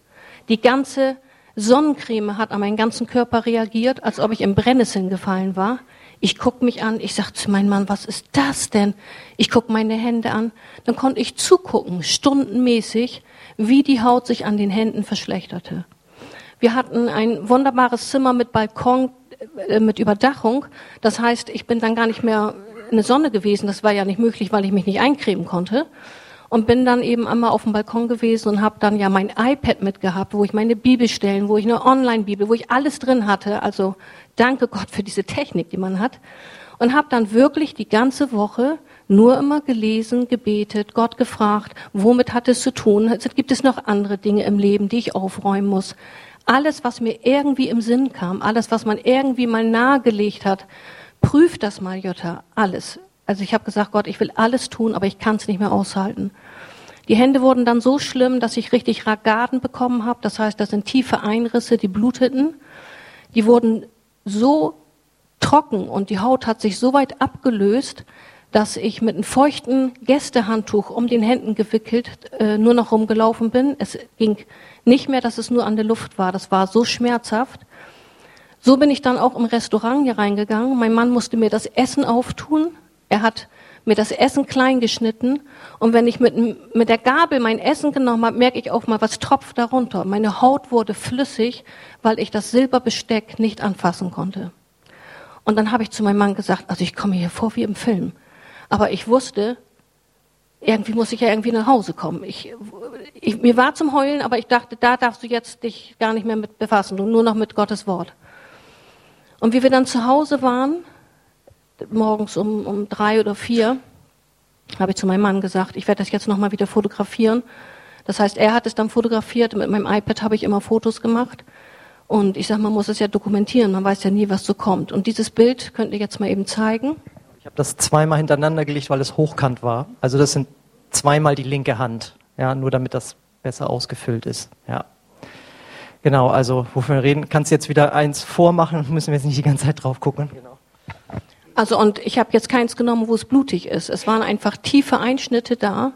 Die ganze Sonnencreme hat an meinen ganzen Körper reagiert, als ob ich im Brennnesseln gefallen war. Ich guck mich an, ich sag zu meinem Mann, was ist das denn? Ich guck meine Hände an. Dann konnte ich zugucken, stundenmäßig, wie die Haut sich an den Händen verschlechterte. Wir hatten ein wunderbares Zimmer mit Balkon, äh, mit Überdachung. Das heißt, ich bin dann gar nicht mehr in der Sonne gewesen. Das war ja nicht möglich, weil ich mich nicht eincremen konnte und bin dann eben einmal auf dem Balkon gewesen und habe dann ja mein iPad mitgehabt, wo ich meine Bibelstellen, wo ich eine Online-Bibel, wo ich alles drin hatte. Also danke Gott für diese Technik, die man hat. Und habe dann wirklich die ganze Woche nur immer gelesen, gebetet, Gott gefragt, womit hat es zu tun? Gibt es noch andere Dinge im Leben, die ich aufräumen muss? Alles, was mir irgendwie im Sinn kam, alles, was man irgendwie mal nahegelegt hat, prüf das mal, Jutta, alles. Also ich habe gesagt, Gott, ich will alles tun, aber ich kann es nicht mehr aushalten. Die Hände wurden dann so schlimm, dass ich richtig Ragaden bekommen habe. Das heißt, das sind tiefe Einrisse, die bluteten. Die wurden so trocken und die Haut hat sich so weit abgelöst, dass ich mit einem feuchten Gästehandtuch um den Händen gewickelt äh, nur noch rumgelaufen bin. Es ging nicht mehr, dass es nur an der Luft war. Das war so schmerzhaft. So bin ich dann auch im Restaurant hier reingegangen. Mein Mann musste mir das Essen auftun. Er hat mir das Essen klein geschnitten und wenn ich mit, mit der Gabel mein Essen genommen habe, merke ich auch mal, was tropft darunter. Meine Haut wurde flüssig, weil ich das Silberbesteck nicht anfassen konnte. Und dann habe ich zu meinem Mann gesagt, also ich komme hier vor wie im Film. Aber ich wusste, irgendwie muss ich ja irgendwie nach Hause kommen. Ich, ich, mir war zum Heulen, aber ich dachte, da darfst du jetzt dich gar nicht mehr mit befassen, nur noch mit Gottes Wort. Und wie wir dann zu Hause waren, morgens um, um drei oder vier, habe ich zu meinem Mann gesagt, ich werde das jetzt nochmal wieder fotografieren. Das heißt, er hat es dann fotografiert, mit meinem iPad habe ich immer Fotos gemacht. Und ich sage, man muss es ja dokumentieren, man weiß ja nie, was so kommt. Und dieses Bild könnt ihr jetzt mal eben zeigen. Ich habe das zweimal hintereinander gelegt, weil es hochkant war. Also das sind zweimal die linke Hand, ja, nur damit das besser ausgefüllt ist. Ja. Genau, also wovon wir reden, kannst du jetzt wieder eins vormachen, müssen wir jetzt nicht die ganze Zeit drauf gucken. Genau. Also und ich habe jetzt keins genommen, wo es blutig ist. Es waren einfach tiefe Einschnitte da.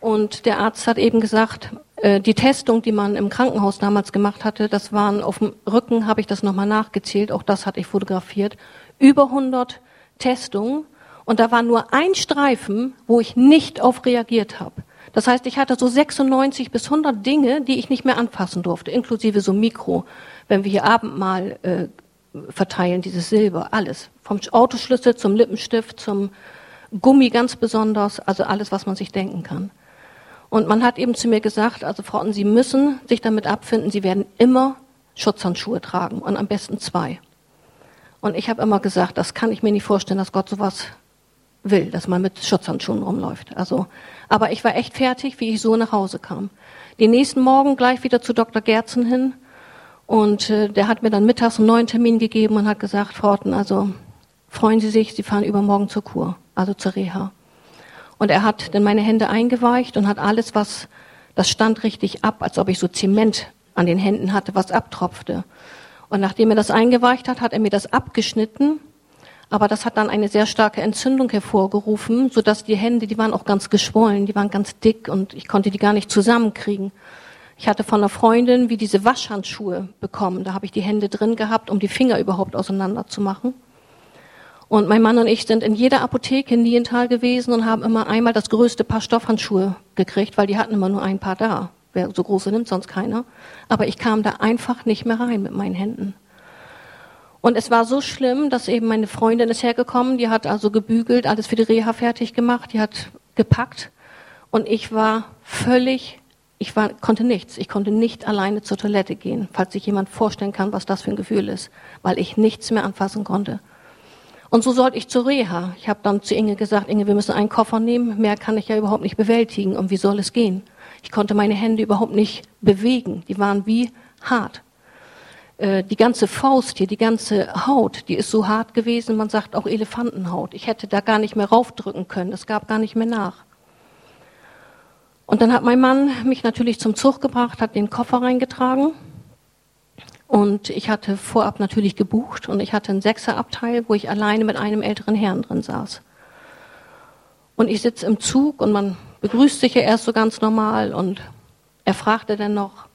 Und der Arzt hat eben gesagt, äh, die Testung, die man im Krankenhaus damals gemacht hatte, das waren auf dem Rücken, habe ich das nochmal nachgezählt, auch das hatte ich fotografiert, über 100 Testungen. Und da war nur ein Streifen, wo ich nicht auf reagiert habe. Das heißt, ich hatte so 96 bis 100 Dinge, die ich nicht mehr anfassen durfte, inklusive so Mikro, wenn wir hier Abendmahl äh, verteilen, dieses Silber, alles. Vom Autoschlüssel zum Lippenstift, zum Gummi ganz besonders, also alles, was man sich denken kann. Und man hat eben zu mir gesagt, also Frau, Sie müssen sich damit abfinden, Sie werden immer Schutzhandschuhe tragen und am besten zwei. Und ich habe immer gesagt, das kann ich mir nicht vorstellen, dass Gott sowas will, dass man mit Schutzhandschuhen rumläuft. Also, aber ich war echt fertig, wie ich so nach Hause kam. Den nächsten Morgen gleich wieder zu Dr. Gerzen hin und äh, der hat mir dann mittags einen neuen Termin gegeben und hat gesagt, Frau Orten, also freuen Sie sich, Sie fahren übermorgen zur Kur, also zur Reha. Und er hat dann meine Hände eingeweicht und hat alles, was, das stand richtig ab, als ob ich so Zement an den Händen hatte, was abtropfte. Und nachdem er das eingeweicht hat, hat er mir das abgeschnitten. Aber das hat dann eine sehr starke Entzündung hervorgerufen, sodass die Hände, die waren auch ganz geschwollen, die waren ganz dick und ich konnte die gar nicht zusammenkriegen. Ich hatte von einer Freundin wie diese Waschhandschuhe bekommen. Da habe ich die Hände drin gehabt, um die Finger überhaupt auseinander zu machen. Und mein Mann und ich sind in jeder Apotheke in Niental gewesen und haben immer einmal das größte Paar Stoffhandschuhe gekriegt, weil die hatten immer nur ein paar da. Wer so große nimmt sonst keiner. Aber ich kam da einfach nicht mehr rein mit meinen Händen. Und es war so schlimm, dass eben meine Freundin ist hergekommen, die hat also gebügelt, alles für die Reha fertig gemacht, die hat gepackt. Und ich war völlig ich war, konnte nichts. Ich konnte nicht alleine zur Toilette gehen, falls sich jemand vorstellen kann, was das für ein Gefühl ist, weil ich nichts mehr anfassen konnte. Und so sollte ich zur Reha. Ich habe dann zu Inge gesagt, Inge, wir müssen einen Koffer nehmen, mehr kann ich ja überhaupt nicht bewältigen. Und wie soll es gehen? Ich konnte meine Hände überhaupt nicht bewegen. Die waren wie hart. Äh, die ganze Faust hier, die ganze Haut, die ist so hart gewesen, man sagt auch Elefantenhaut. Ich hätte da gar nicht mehr raufdrücken können. Es gab gar nicht mehr nach. Und dann hat mein Mann mich natürlich zum Zug gebracht, hat den Koffer reingetragen. Und ich hatte vorab natürlich gebucht und ich hatte ein Sechserabteil, wo ich alleine mit einem älteren Herrn drin saß. Und ich sitze im Zug und man begrüßt sich ja erst so ganz normal und er fragte dann noch,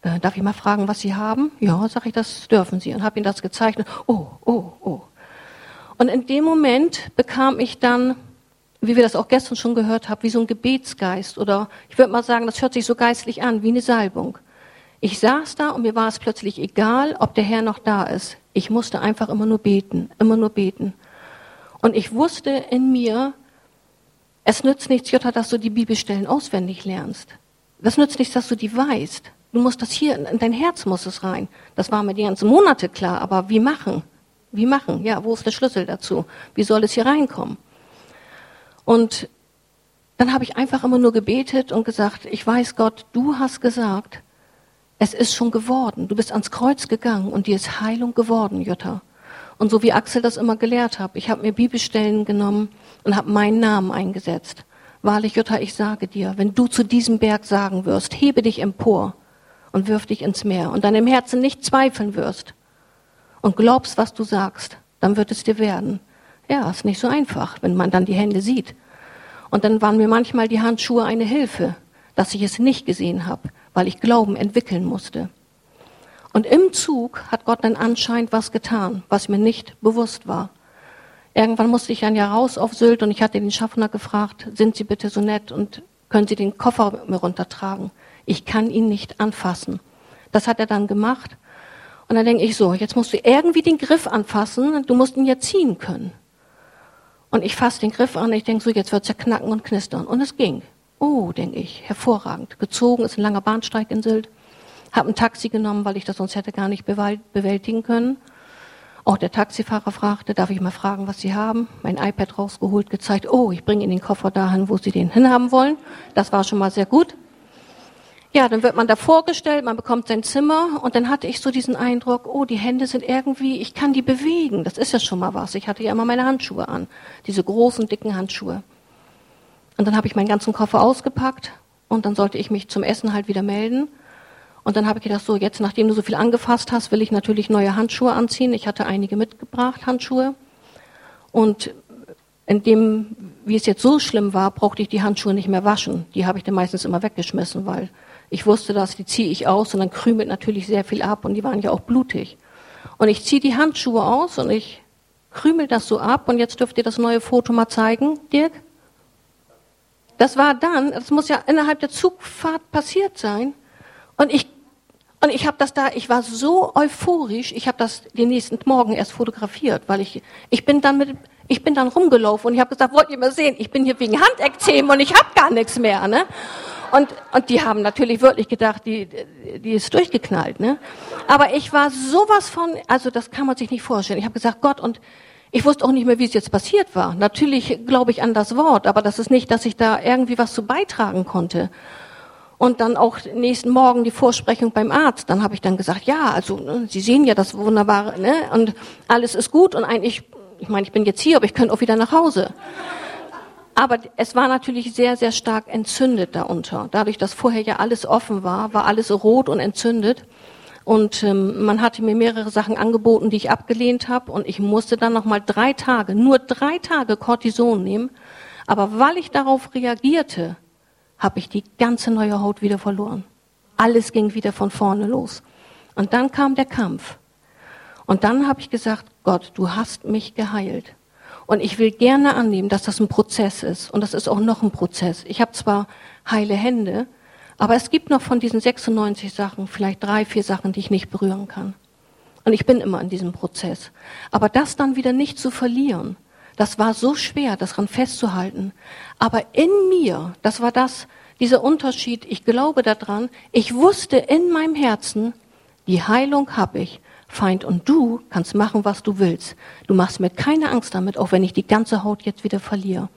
äh, darf ich mal fragen, was Sie haben? Ja, sag ich, das dürfen Sie. Und habe ihm das gezeichnet. Oh, oh, oh. Und in dem Moment bekam ich dann, wie wir das auch gestern schon gehört haben, wie so ein Gebetsgeist oder ich würde mal sagen, das hört sich so geistlich an, wie eine Salbung. Ich saß da und mir war es plötzlich egal, ob der Herr noch da ist. Ich musste einfach immer nur beten, immer nur beten. Und ich wusste in mir, es nützt nichts, Jutta, dass du die Bibelstellen auswendig lernst. Das nützt nichts, dass du die weißt. Du musst das hier, in dein Herz muss es rein. Das war mir die ganzen Monate klar, aber wie machen? Wie machen? Ja, wo ist der Schlüssel dazu? Wie soll es hier reinkommen? Und dann habe ich einfach immer nur gebetet und gesagt, ich weiß Gott, du hast gesagt, es ist schon geworden. Du bist ans Kreuz gegangen und dir ist Heilung geworden, Jutta. Und so wie Axel das immer gelehrt hat, ich habe mir Bibelstellen genommen und habe meinen Namen eingesetzt. Wahrlich, Jutta, ich sage dir, wenn du zu diesem Berg sagen wirst, hebe dich empor und wirf dich ins Meer und deinem Herzen nicht zweifeln wirst und glaubst, was du sagst, dann wird es dir werden. Ja, ist nicht so einfach, wenn man dann die Hände sieht. Und dann waren mir manchmal die Handschuhe eine Hilfe, dass ich es nicht gesehen habe weil ich Glauben entwickeln musste. Und im Zug hat Gott dann anscheinend was getan, was mir nicht bewusst war. Irgendwann musste ich dann ja raus auf Sylt und ich hatte den Schaffner gefragt, sind Sie bitte so nett und können Sie den Koffer mir runtertragen? Ich kann ihn nicht anfassen. Das hat er dann gemacht. Und dann denke ich so, jetzt musst du irgendwie den Griff anfassen, du musst ihn ja ziehen können. Und ich fasse den Griff an, ich denke so, jetzt wird's ja knacken und knistern. Und es ging. Oh, denke ich, hervorragend. Gezogen ist ein langer Bahnsteig in Sylt. Hab ein Taxi genommen, weil ich das sonst hätte gar nicht bewältigen können. Auch der Taxifahrer fragte, darf ich mal fragen, was Sie haben? Mein iPad rausgeholt, gezeigt, oh, ich bringe Ihnen den Koffer dahin, wo Sie den hinhaben wollen. Das war schon mal sehr gut. Ja, dann wird man da vorgestellt, man bekommt sein Zimmer und dann hatte ich so diesen Eindruck, oh, die Hände sind irgendwie, ich kann die bewegen. Das ist ja schon mal was. Ich hatte ja immer meine Handschuhe an, diese großen, dicken Handschuhe. Und dann habe ich meinen ganzen Koffer ausgepackt und dann sollte ich mich zum Essen halt wieder melden. Und dann habe ich gedacht, so jetzt, nachdem du so viel angefasst hast, will ich natürlich neue Handschuhe anziehen. Ich hatte einige mitgebracht, Handschuhe. Und in dem, wie es jetzt so schlimm war, brauchte ich die Handschuhe nicht mehr waschen. Die habe ich dann meistens immer weggeschmissen, weil ich wusste, dass die ziehe ich aus und dann krümelt natürlich sehr viel ab und die waren ja auch blutig. Und ich ziehe die Handschuhe aus und ich krümel das so ab und jetzt dürft ihr das neue Foto mal zeigen, Dirk. Das war dann, das muss ja innerhalb der Zugfahrt passiert sein. Und ich, und ich habe das da, ich war so euphorisch, ich habe das den nächsten Morgen erst fotografiert, weil ich, ich bin dann mit, ich bin dann rumgelaufen und ich habe gesagt, wollt ihr mal sehen, ich bin hier wegen Handekzem und ich habe gar nichts mehr, ne? Und, und die haben natürlich wirklich gedacht, die, die ist durchgeknallt, ne? Aber ich war sowas von, also das kann man sich nicht vorstellen. Ich habe gesagt, Gott, und ich wusste auch nicht mehr, wie es jetzt passiert war. Natürlich glaube ich an das Wort, aber das ist nicht, dass ich da irgendwie was zu beitragen konnte. Und dann auch nächsten Morgen die Vorsprechung beim Arzt. Dann habe ich dann gesagt, ja, also ne, Sie sehen ja das Wunderbare, ne? Und alles ist gut und eigentlich, ich meine, ich bin jetzt hier, aber ich könnte auch wieder nach Hause. Aber es war natürlich sehr, sehr stark entzündet darunter. Dadurch, dass vorher ja alles offen war, war alles rot und entzündet. Und ähm, man hatte mir mehrere Sachen angeboten, die ich abgelehnt habe. Und ich musste dann nochmal drei Tage, nur drei Tage Cortison nehmen. Aber weil ich darauf reagierte, habe ich die ganze neue Haut wieder verloren. Alles ging wieder von vorne los. Und dann kam der Kampf. Und dann habe ich gesagt, Gott, du hast mich geheilt. Und ich will gerne annehmen, dass das ein Prozess ist. Und das ist auch noch ein Prozess. Ich habe zwar heile Hände, aber es gibt noch von diesen 96 Sachen vielleicht drei, vier Sachen, die ich nicht berühren kann. Und ich bin immer in diesem Prozess. Aber das dann wieder nicht zu verlieren, das war so schwer, das daran festzuhalten. Aber in mir, das war das, dieser Unterschied, ich glaube daran, ich wusste in meinem Herzen, die Heilung habe ich. Feind und du kannst machen, was du willst. Du machst mir keine Angst damit, auch wenn ich die ganze Haut jetzt wieder verliere.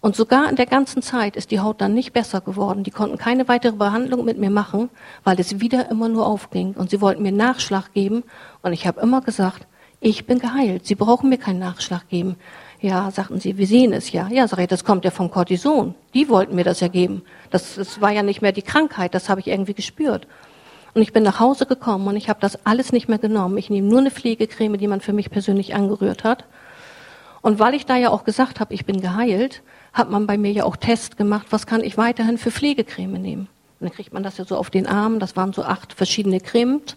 Und sogar in der ganzen Zeit ist die Haut dann nicht besser geworden. Die konnten keine weitere Behandlung mit mir machen, weil es wieder immer nur aufging. Und sie wollten mir Nachschlag geben. Und ich habe immer gesagt, ich bin geheilt. Sie brauchen mir keinen Nachschlag geben. Ja, sagten sie, wir sehen es ja. Ja, sag ich, das kommt ja vom Cortison. Die wollten mir das ja geben. Das, das war ja nicht mehr die Krankheit, das habe ich irgendwie gespürt. Und ich bin nach Hause gekommen und ich habe das alles nicht mehr genommen. Ich nehme nur eine Pflegecreme, die man für mich persönlich angerührt hat. Und weil ich da ja auch gesagt habe, ich bin geheilt, hat man bei mir ja auch Test gemacht, was kann ich weiterhin für Pflegecreme nehmen. Und dann kriegt man das ja so auf den Arm, das waren so acht verschiedene Cremes.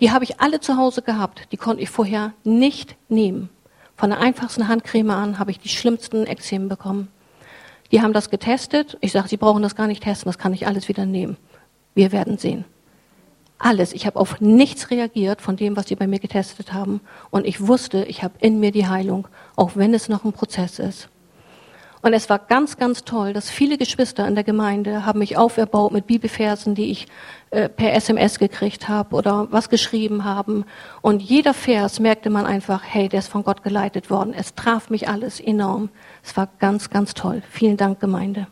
Die habe ich alle zu Hause gehabt, die konnte ich vorher nicht nehmen, Von der einfachsten Handcreme an habe ich die schlimmsten Ekzemen bekommen. Die haben das getestet. Ich sage, Sie brauchen das gar nicht testen, das kann ich alles wieder nehmen. Wir werden sehen. Alles. Ich habe auf nichts reagiert von dem, was Sie bei mir getestet haben. Und ich wusste, ich habe in mir die Heilung, auch wenn es noch ein Prozess ist. Und es war ganz, ganz toll, dass viele Geschwister in der Gemeinde haben mich auferbaut mit Bibelversen, die ich äh, per SMS gekriegt habe oder was geschrieben haben. Und jeder Vers merkte man einfach, hey, der ist von Gott geleitet worden. Es traf mich alles enorm. Es war ganz, ganz toll. Vielen Dank, Gemeinde.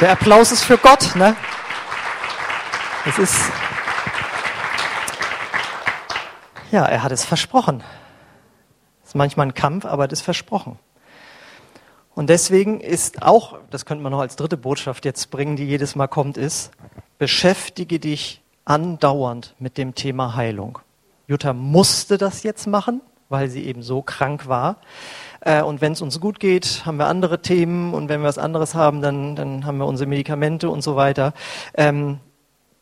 Der Applaus ist für Gott, ne? Es ist, ja, er hat es versprochen. Das ist manchmal ein Kampf, aber das ist versprochen. Und deswegen ist auch, das könnte man noch als dritte Botschaft jetzt bringen, die jedes Mal kommt, ist, beschäftige dich andauernd mit dem Thema Heilung. Jutta musste das jetzt machen, weil sie eben so krank war. Äh, und wenn es uns gut geht, haben wir andere Themen und wenn wir was anderes haben, dann, dann haben wir unsere Medikamente und so weiter. Ähm,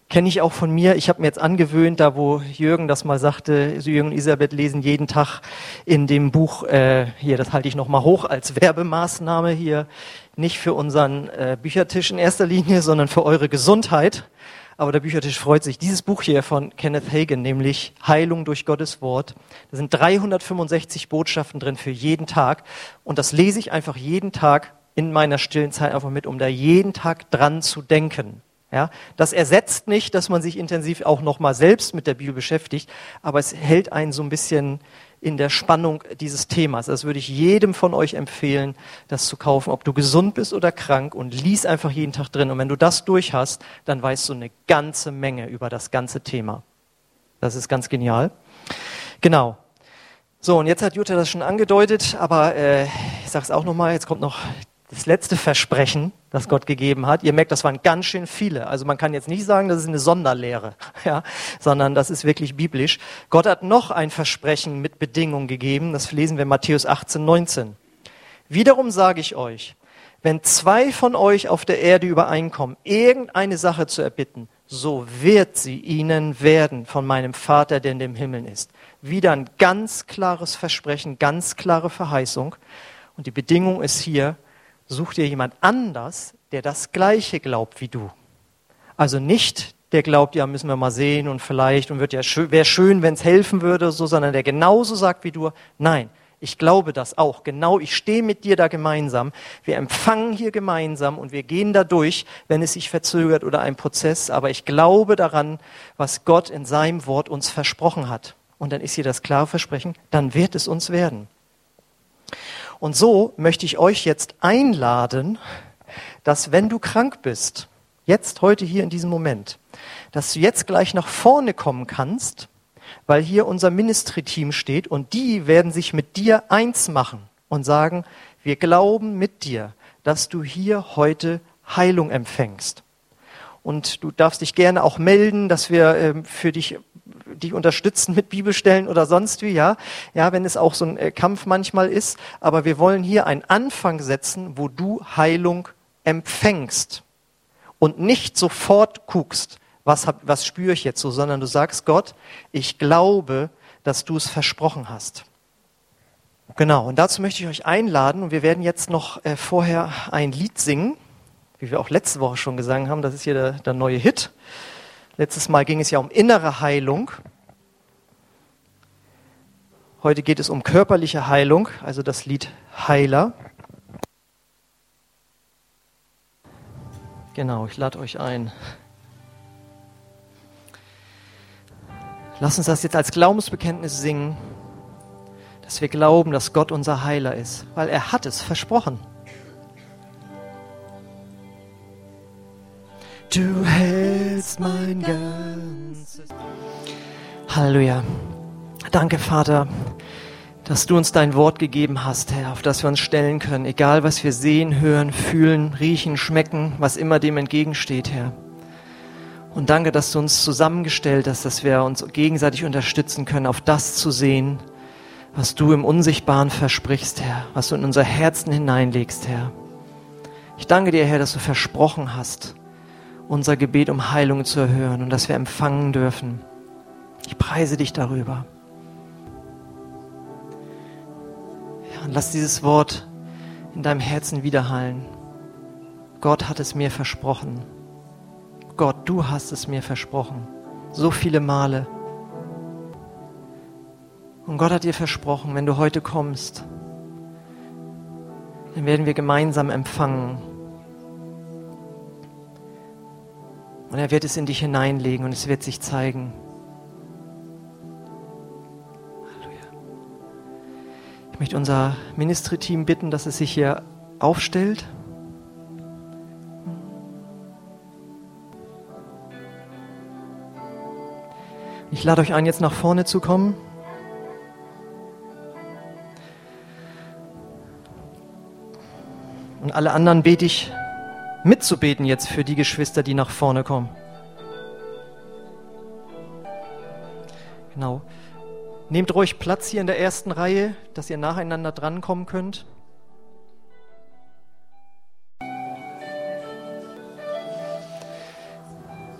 kenne ich auch von mir. Ich habe mir jetzt angewöhnt, da wo Jürgen das mal sagte, Jürgen und Elisabeth lesen jeden Tag in dem Buch, äh, hier, das halte ich nochmal hoch als Werbemaßnahme hier, nicht für unseren äh, Büchertisch in erster Linie, sondern für eure Gesundheit. Aber der Büchertisch freut sich. Dieses Buch hier von Kenneth Hagen, nämlich Heilung durch Gottes Wort. Da sind 365 Botschaften drin für jeden Tag. Und das lese ich einfach jeden Tag in meiner stillen Zeit einfach mit, um da jeden Tag dran zu denken. Ja, das ersetzt nicht, dass man sich intensiv auch nochmal selbst mit der Bibel beschäftigt, aber es hält einen so ein bisschen in der Spannung dieses Themas. Das würde ich jedem von euch empfehlen, das zu kaufen, ob du gesund bist oder krank und lies einfach jeden Tag drin. Und wenn du das durch hast, dann weißt du eine ganze Menge über das ganze Thema. Das ist ganz genial. Genau. So, und jetzt hat Jutta das schon angedeutet, aber äh, ich sage es auch nochmal, jetzt kommt noch das letzte Versprechen, das Gott gegeben hat. Ihr merkt, das waren ganz schön viele. Also man kann jetzt nicht sagen, das ist eine Sonderlehre, ja, sondern das ist wirklich biblisch. Gott hat noch ein Versprechen mit Bedingungen gegeben. Das lesen wir in Matthäus 18, 19. Wiederum sage ich euch, wenn zwei von euch auf der Erde übereinkommen, irgendeine Sache zu erbitten, so wird sie ihnen werden von meinem Vater, der in dem Himmel ist. Wieder ein ganz klares Versprechen, ganz klare Verheißung. Und die Bedingung ist hier, such dir jemand anders, der das Gleiche glaubt wie du. Also nicht der glaubt, ja, müssen wir mal sehen und vielleicht und wird ja wäre schön, wenn es helfen würde, so, sondern der genauso sagt wie du, nein, ich glaube das auch. Genau, ich stehe mit dir da gemeinsam. Wir empfangen hier gemeinsam und wir gehen da durch, wenn es sich verzögert oder ein Prozess. Aber ich glaube daran, was Gott in seinem Wort uns versprochen hat. Und dann ist hier das klare Versprechen, dann wird es uns werden. Und so möchte ich euch jetzt einladen, dass wenn du krank bist, jetzt heute hier in diesem Moment, dass du jetzt gleich nach vorne kommen kannst, weil hier unser Ministry-Team steht und die werden sich mit dir eins machen und sagen, wir glauben mit dir, dass du hier heute Heilung empfängst. Und du darfst dich gerne auch melden, dass wir äh, für dich dich unterstützen mit Bibelstellen oder sonst wie, ja. Ja, wenn es auch so ein äh, Kampf manchmal ist. Aber wir wollen hier einen Anfang setzen, wo du Heilung empfängst. Und nicht sofort guckst, was, hab, was spüre ich jetzt so, sondern du sagst Gott, ich glaube, dass du es versprochen hast. Genau, und dazu möchte ich euch einladen und wir werden jetzt noch äh, vorher ein Lied singen, wie wir auch letzte Woche schon gesungen haben, das ist hier der, der neue Hit. Letztes Mal ging es ja um innere Heilung. Heute geht es um körperliche Heilung, also das Lied Heiler. Genau, ich lade euch ein. Lass uns das jetzt als Glaubensbekenntnis singen, dass wir glauben, dass Gott unser Heiler ist, weil er hat es versprochen. Du hältst mein ganzes. Halleluja. Danke, Vater, dass du uns dein Wort gegeben hast, Herr, auf das wir uns stellen können, egal was wir sehen, hören, fühlen, riechen, schmecken, was immer dem entgegensteht, Herr. Und danke, dass du uns zusammengestellt hast, dass wir uns gegenseitig unterstützen können, auf das zu sehen, was du im Unsichtbaren versprichst, Herr, was du in unser Herzen hineinlegst, Herr. Ich danke dir, Herr, dass du versprochen hast, unser Gebet um Heilung zu erhören und dass wir empfangen dürfen. Ich preise dich darüber. Ja, und lass dieses Wort in deinem Herzen widerhallen. Gott hat es mir versprochen. Gott, du hast es mir versprochen. So viele Male. Und Gott hat dir versprochen, wenn du heute kommst, dann werden wir gemeinsam empfangen. Und er wird es in dich hineinlegen und es wird sich zeigen. Halleluja. Ich möchte unser Ministry-Team bitten, dass es sich hier aufstellt. Ich lade euch ein, jetzt nach vorne zu kommen. Und alle anderen bete ich mitzubeten jetzt für die Geschwister, die nach vorne kommen. Genau. Nehmt ruhig Platz hier in der ersten Reihe, dass ihr nacheinander drankommen könnt.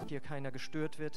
Hier keiner gestört wird.